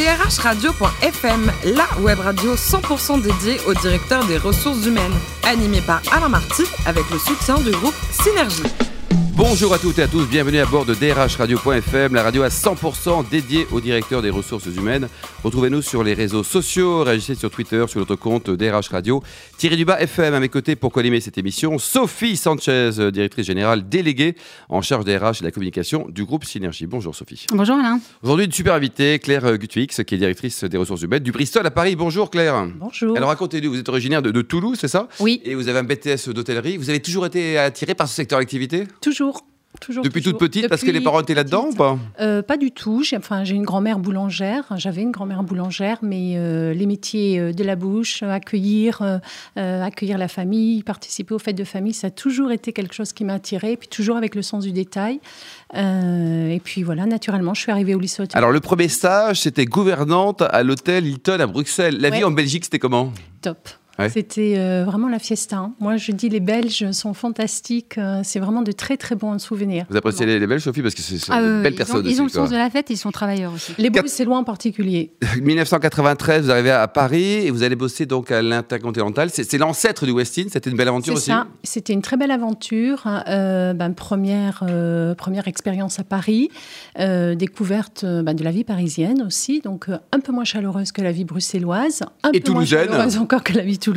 drhradio.fm, la web radio 100% dédiée au directeur des ressources humaines, animée par Alain Marty avec le soutien du groupe Synergie. Bonjour à toutes et à tous, bienvenue à bord de drhradio.fm, la radio à 100% dédiée au directeur des ressources humaines. Retrouvez-nous sur les réseaux sociaux, réagissez sur Twitter, sur notre compte DRH Radio. Thierry Dubas FM à mes côtés pour collimer cette émission. Sophie Sanchez, directrice générale déléguée en charge des RH et de la communication du groupe Synergie. Bonjour Sophie. Bonjour Alain. Aujourd'hui, une super invitée, Claire Gutwix, qui est directrice des ressources humaines du Bristol à Paris. Bonjour Claire. Bonjour. Alors racontez-nous, vous êtes originaire de, de Toulouse, c'est ça? Oui. Et vous avez un BTS d'hôtellerie. Vous avez toujours été attirée par ce secteur d'activité? Toujours. Toujours, Depuis toujours. toute petite, parce que les parents étaient là-dedans ou pas Euh, Pas du tout. J'ai enfin, une grand-mère boulangère. J'avais une grand-mère boulangère, mais euh, les métiers euh, de la bouche, accueillir, euh, accueillir la famille, participer aux fêtes de famille, ça a toujours été quelque chose qui m'a attirée. Puis toujours avec le sens du détail. Et puis voilà, naturellement, je suis arrivée au lycée. Alors, le premier stage, c'était gouvernante à l'hôtel Hilton à Bruxelles. La vie en Belgique, c'était comment? Top. Ouais. C'était euh, vraiment la fiesta. hein. Moi, je dis les Belges sont fantastiques. euh, c'est vraiment de très très bons souvenirs. Vous appréciez les, les Belges, Sophie Parce que c'est c'est Ah, une euh, belle ils ont, personne ils ont le aussi, quoi. sens de la fête et ils sont travailleurs aussi. Les Cap- Bruxellois en particulier. 1993, vous arrivez à Paris et vous allez bosser donc à l'Intercontinental. C'est c'est l'ancêtre du Westin, c'était une belle aventure C'est aussi ça. C'était une très belle aventure. Euh, ben, première, première expérience à Paris, découverte ben, de la vie parisienne aussi, donc un peu moins chaleureuse que la vie bruxelloise, un Et peu moins chaleureuse encore que la vie toulousaine,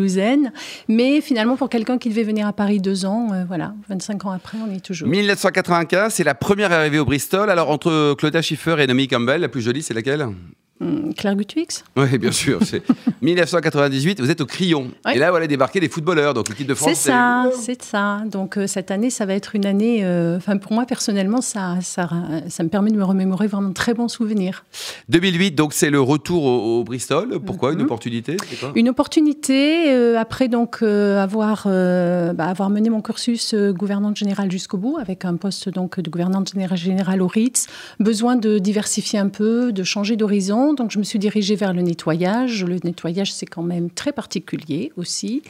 mais finalement pour quelqu'un qui devait venir à Paris deux ans, euh, voilà, 25 ans après, on y est toujours. 1995, c'est la première arrivée au Bristol. Alors, entre Claudia Schiffer et Naomi Campbell, la plus jolie, c'est laquelle? Hum, Claire Gutwix Oui, bien sûr. C'est 1998, vous êtes au Crillon. Ouais. Et là, voilà débarqué des footballeurs, donc l'équipe de France. C'est ça, c'est ça. Donc euh, cette année, ça va être une année. euh, Enfin, pour moi personnellement, ça, ça, ça me permet de me remémorer vraiment de très bons souvenirs. 2008, donc c'est le retour au, au Bristol. Pourquoi Une Mhm. opportunité quoi? Une opportunité, euh, après donc avoir, bah, avoir mené mon cursus gouvernante générale jusqu'au bout, avec un poste donc de gouvernante générale, générale au Ritz, besoin de diversifier un peu, de changer d'horizon. Donc je me suis dirigée vers le nettoyage. Le nettoyage, c'est quand même très particulier aussi.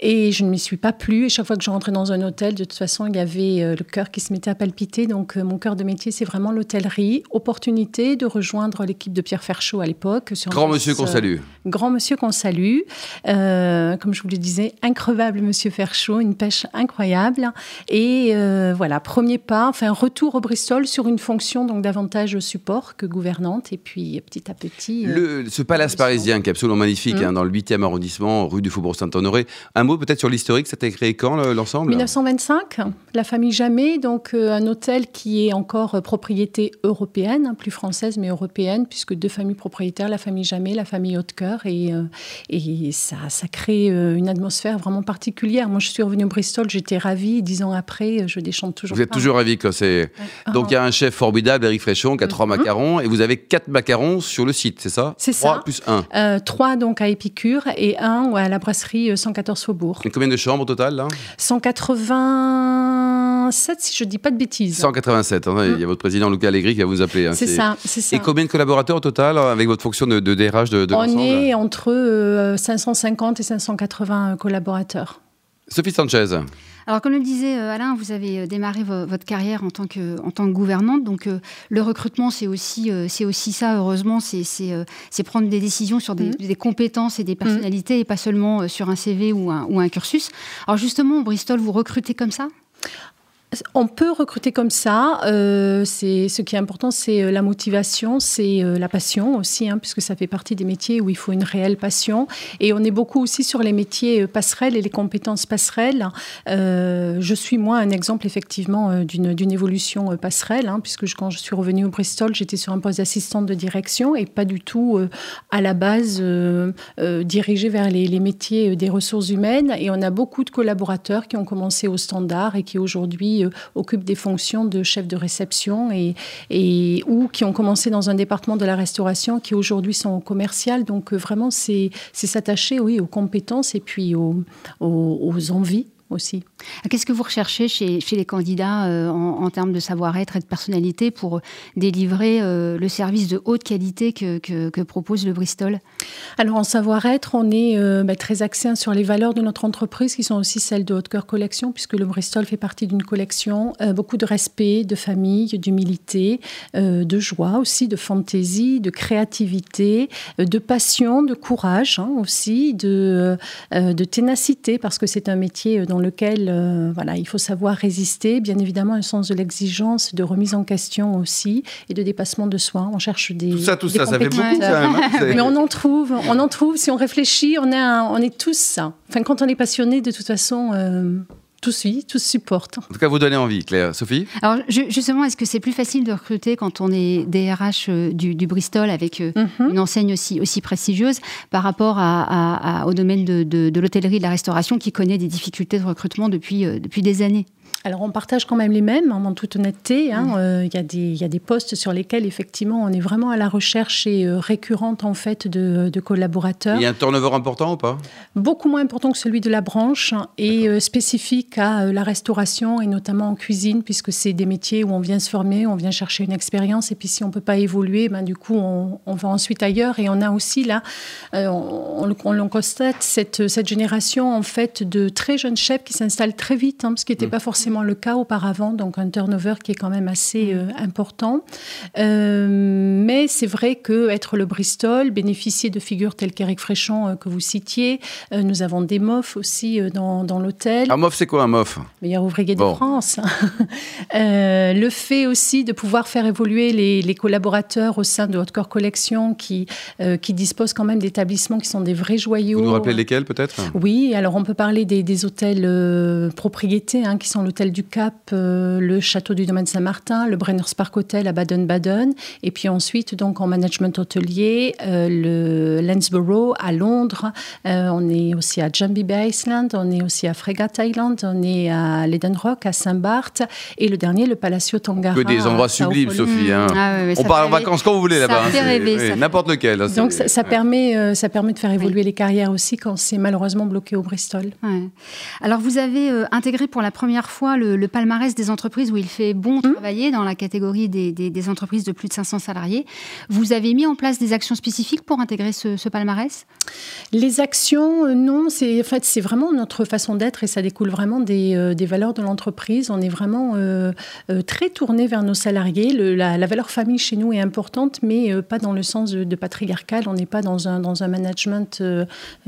Et je ne m'y suis pas plu. Et chaque fois que je rentrais dans un hôtel, de toute façon, il y avait euh, le cœur qui se mettait à palpiter. Donc euh, mon cœur de métier, c'est vraiment l'hôtellerie. Opportunité de rejoindre l'équipe de Pierre Ferchaud à l'époque. Grand monsieur qu'on euh, salue. grand monsieur qu'on salue. Euh, comme je vous le disais, increvable monsieur Ferchaud, une pêche incroyable. Et euh, voilà, premier pas, enfin retour au Bristol sur une fonction donc davantage support que gouvernante. Et puis petit à petit. Le, ce palace parisien qui est absolument magnifique, Mhm. hein, dans le 8e arrondissement, rue du Faubourg Saint-Honoré. Un mot peut-être sur l'historique, ça a été créé quand le- l'ensemble? 1925, la famille Jamais, donc euh, un hôtel qui est encore euh, propriété européenne, hein, plus française mais européenne, puisque deux familles propriétaires, la famille Jamais, la famille Haute-Cœur, et, euh, et ça, ça crée une atmosphère vraiment particulière. Moi, je suis revenue au Bristol, j'étais ravie, dix ans après, je déchante toujours. Vous êtes pas. toujours ravi quoi. C'est Ouais. donc il y a un chef formidable, Eric Fréchon, qui a trois Mhm. macarons et vous avez quatre macarons sur le site, c'est ça? C'est Trois ça. plus un. Euh, trois donc à Épicure et un à la brasserie euh, 114 Faubourg. Et combien de chambres au total là 187, si je dis pas de bêtises. 187. hein, Il y a votre président Luca Allegri qui va vous appeler. hein, C'est ça, c'est ça. Et combien de collaborateurs au total hein, avec votre fonction de, de DRH de, de On est entre euh, 550 et 580 collaborateurs. Sophie Sanchez. Alors, comme le disait euh, Alain, vous avez euh, démarré vo- votre carrière en tant que, en tant que gouvernante. Donc, euh, le recrutement, c'est aussi, c'est aussi ça, heureusement. C'est prendre des décisions sur des, des compétences et des personnalités et pas seulement sur un CV ou un, ou un cursus. Alors, justement, au Bristol, vous recrutez comme ça? On peut recruter comme ça. euh, ce qui est important, c'est euh, la motivation, c'est euh, la passion aussi, hein, puisque ça fait partie des métiers où il faut une réelle passion. Et on est beaucoup aussi sur les métiers passerelles et les compétences passerelles. Je suis moi un exemple effectivement d'une évolution passerelle, hein, puisque quand je suis revenue au Bristol, j'étais sur un poste d'assistante de direction et pas du tout à la base dirigée vers les, métiers des ressources humaines. Et on a beaucoup de collaborateurs qui ont commencé au standard et qui aujourd'hui occupent des fonctions de chef de réception et, et ou qui ont commencé dans un département de la restauration qui aujourd'hui sont au commercial. Donc euh, vraiment, c'est s'attacher oui, aux compétences et puis aux, aux envies aussi. Qu'est-ce que vous recherchez chez, chez les candidats en, termes de savoir-être et de personnalité pour délivrer le service de haute qualité que, que, propose le Bristol? Alors en savoir-être, on est bah, très axé sur les valeurs de notre entreprise qui sont aussi celles de Haute Cœur Collection puisque le Bristol fait partie d'une collection. beaucoup de respect, de famille, d'humilité, de joie aussi, de fantaisie, de créativité, de passion, de courage hein, aussi, de, de ténacité parce que c'est un métier dans lequel euh, voilà, il faut savoir résister. Bien évidemment, un sens de l'exigence, de remise en question aussi et de dépassement de soi. On cherche des. Tout ça, tout ça, ça fait beaucoup quand même. Hein, Mais on en trouve, on en trouve. Si on réfléchit, on est, on est tous ça. Enfin, quand on est passionné, de toute façon. Euh, tout suit, tout supporte. En tout cas, vous donnez envie, Claire. Sophie Alors, justement, est-ce que c'est plus facile de recruter quand on est DRH euh, du, Bristol avec mhm. une enseigne aussi, aussi prestigieuse par rapport à, au domaine de, de, de l'hôtellerie, de la restauration qui connaît des difficultés de recrutement depuis, depuis des années? Alors on partage quand même les mêmes, en toute honnêteté. Hein. Euh, il y, a des postes sur lesquels effectivement on est vraiment à la recherche et euh, récurrente en fait de, collaborateurs. Il y a un turnover important ou pas? Beaucoup moins important que celui de la branche et euh, spécifique à la restauration et notamment en cuisine puisque c'est des métiers où on vient se former, on vient chercher une expérience et puis si on peut pas évoluer, ben, du coup on, va ensuite ailleurs et on a aussi là, on, on, constate cette, cette génération en fait de très jeunes chefs qui s'installent très vite, hein, ce qui n'était mmh. pas forcément le cas auparavant, donc un turnover qui est quand même assez mm. euh, important. Euh, mais c'est vrai que être le Bristol, bénéficier de figures telles qu'Éric Fréchon euh, que vous citiez, nous avons des MOF aussi dans, dans l'hôtel. Un MOF, c'est quoi un MOF Meilleur ouvrier de France. le fait aussi de pouvoir faire évoluer les, les collaborateurs au sein de Haute Corps Collection qui, qui disposent quand même d'établissements qui sont des vrais joyaux. Vous nous rappelez lesquels peut-être? Oui, alors on peut parler des, des hôtels propriétés hein, qui sont l'hôtel du Cap, euh, le château du domaine Saint-Martin, le Brenner's Park Hotel à Baden-Baden, et puis ensuite donc en management hôtelier, euh, le Lansborough à Londres, euh, on est aussi à Jambi Bay Island, on est aussi à Fregat Island, on est à Leden Rock, à Saint-Barth, et le dernier, le Palacio Tongara. Que des endroits sublimes, Sophie. Hein. Ah on part en vacances quand vous voulez là-bas. Hein, n'importe lequel. Hein, donc ça, permet, ça permet de faire évoluer les carrières aussi quand c'est malheureusement bloqué au Bristol. Alors vous avez intégré pour la première fois le, palmarès des entreprises où il fait bon mmh. travailler dans la catégorie des, entreprises de plus de 500 salariés. Vous avez mis en place des actions spécifiques pour intégrer ce, palmarès? Les actions, euh, non. C'est en fait, c'est vraiment notre façon d'être et ça découle vraiment des, euh, valeurs de l'entreprise. On est vraiment euh, très tourné vers nos salariés. la, valeur famille chez nous est importante, mais pas dans le sens de, patriarcal. On n'est pas dans un, dans un management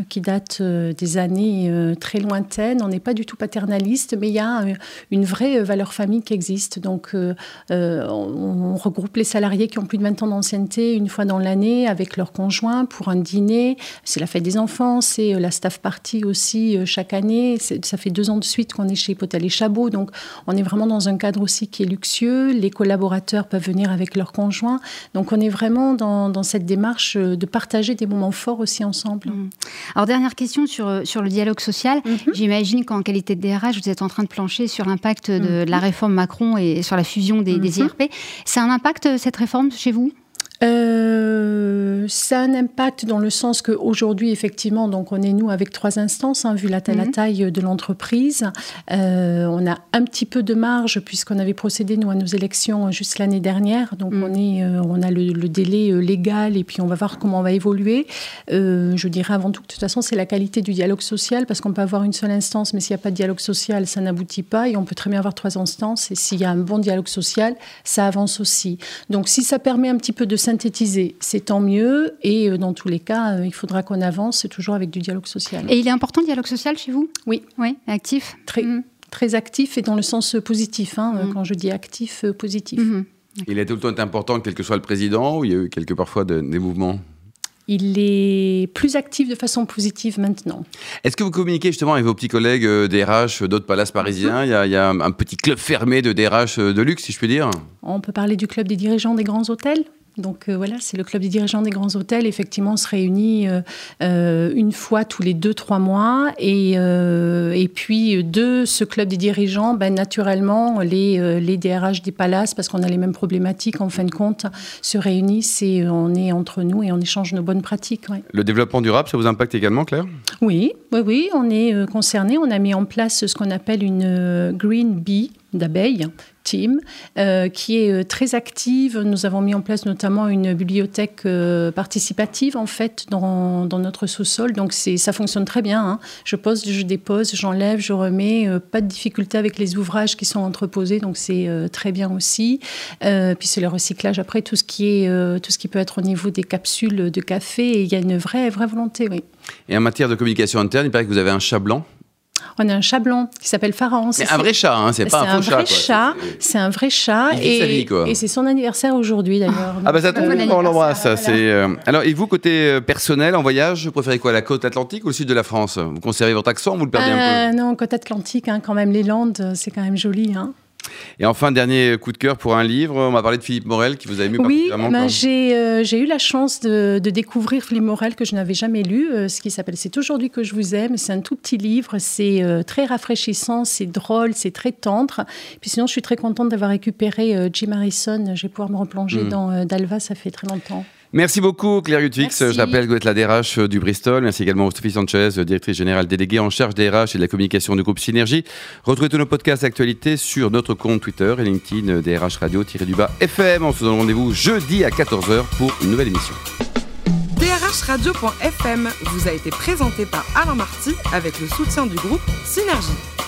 qui date des années très lointaines. On n'est pas du tout paternaliste, mais il y a une vraie euh, valeur famille qui existe. Donc, euh, euh, on, regroupe les salariés qui ont plus de 20 ans d'ancienneté une fois dans l'année avec leurs conjoints pour un dîner. C'est la fête des enfants, c'est la staff party aussi chaque année. Ça fait deux ans de suite qu'on est chez Potel et Chabot. Donc, on est vraiment dans un cadre aussi qui est luxueux. Les collaborateurs peuvent venir avec leurs conjoints. Donc, on est vraiment dans, cette démarche de partager des moments forts aussi ensemble. Mmh. Alors, dernière question sur, sur le dialogue social. Mmh. J'imagine qu'en qualité de DRH, vous êtes en train de plancher sur l'impact de, la réforme Macron et sur la fusion des, des mhm. IRP. C'est un impact, cette réforme, chez vous? Euh, ça a un impact dans le sens qu'aujourd'hui, effectivement, donc on est nous avec trois instances, hein, vu la, mhm. taille de l'entreprise. Euh, on a un petit peu de marge puisqu'on avait procédé nous à nos élections juste l'année dernière. Donc mhm. on, est, euh, on a le, délai légal et puis on va voir comment on va évoluer. je dirais avant tout que de toute façon, c'est la qualité du dialogue social parce qu'on peut avoir une seule instance, mais s'il n'y a pas de dialogue social, ça n'aboutit pas. Et on peut très bien avoir trois instances et s'il y a un bon dialogue social, ça avance aussi. Donc si ça permet un petit peu de synthétiser, c'est tant mieux. Et euh, dans tous les cas, euh, il faudra qu'on avance toujours avec du dialogue social. Et il est important le dialogue social chez vous? Oui. Oui, actif? Très. Mm. Très actif et dans le sens positif. Hein, mm. Quand je dis actif, euh, positif. Mm-hmm. Il est tout le temps important, quel que soit le président, ou il y a eu quelques parfois des mouvements? Il est plus actif de façon positive maintenant. Est-ce que vous communiquez justement avec vos petits collègues DRH d'autres palaces parisiens? Il, il, y a, un petit club fermé de DRH de luxe, si je puis dire? On peut parler du club des dirigeants des grands hôtels? Donc voilà, c'est le club des dirigeants des grands hôtels. Effectivement, on se réunit une fois tous les deux, trois mois. Et, et puis, de ce club des dirigeants, ben, naturellement, les, les DRH des palaces, parce qu'on a les mêmes problématiques, en fin de compte, se réunissent et on est entre nous et on échange nos bonnes pratiques. Le développement durable, ça vous impacte également, Claire? Oui, oui, oui, on est concerné. On a mis en place ce qu'on appelle une Green Bee d'abeilles, euh, qui est euh, très active. Nous avons mis en place notamment une bibliothèque euh, participative en fait dans, dans notre sous-sol. Donc ça fonctionne très bien. Hein. Je pose, je dépose, j'enlève, je remets. pas de difficulté avec les ouvrages qui sont entreposés, donc c'est très bien aussi. puis c'est le recyclage après tout ce qui est tout ce qui peut être au niveau des capsules de café. Il y a une vraie vraie volonté, oui. Et en matière de communication interne, il paraît que vous avez un chat blanc. On a un chat blanc qui s'appelle Pharaon. C'est un vrai chat, hein, c'est pas un faux vrai chat. C'est un vrai chat. et, et c'est son anniversaire aujourd'hui d'ailleurs. Ah bah ça tombe, on l'embrasse. Euh, alors et vous côté euh, personnel en voyage, vous préférez quoi, la côte atlantique ou le sud de la France? Vous conservez votre accent ou vous le perdez un peu? euh, Non, côte atlantique, hein, quand même. Les Landes, c'est quand même joli. Hein. Et enfin, dernier coup de cœur pour un livre. On m'a parlé de Philippe Morel qui vous a ému oui, particulièrement. Oui, euh, j'ai eu la chance de, découvrir Philippe Morel que je n'avais jamais lu, euh, ce qui s'appelle C'est aujourd'hui que je vous aime. C'est un tout petit livre, c'est euh, très rafraîchissant, c'est drôle, c'est très tendre. Puis sinon, je suis très contente d'avoir récupéré Jim Harrison. Je vais pouvoir me replonger hmm. dans Dalva, ça fait très longtemps. Merci beaucoup Claire Utwix. Je rappelle que vous êtes la DRH du Bristol. Merci également à Sophie Sanchez, directrice générale déléguée en charge des RH et de la communication du groupe Synergie. Retrouvez tous nos podcasts d'actualité sur notre compte Twitter et LinkedIn DRH Radio-du-bas FM. On se donne rendez-vous jeudi à 14h pour une nouvelle émission. Radio.fm vous a été présenté par Alain Marty avec le soutien du groupe Synergie.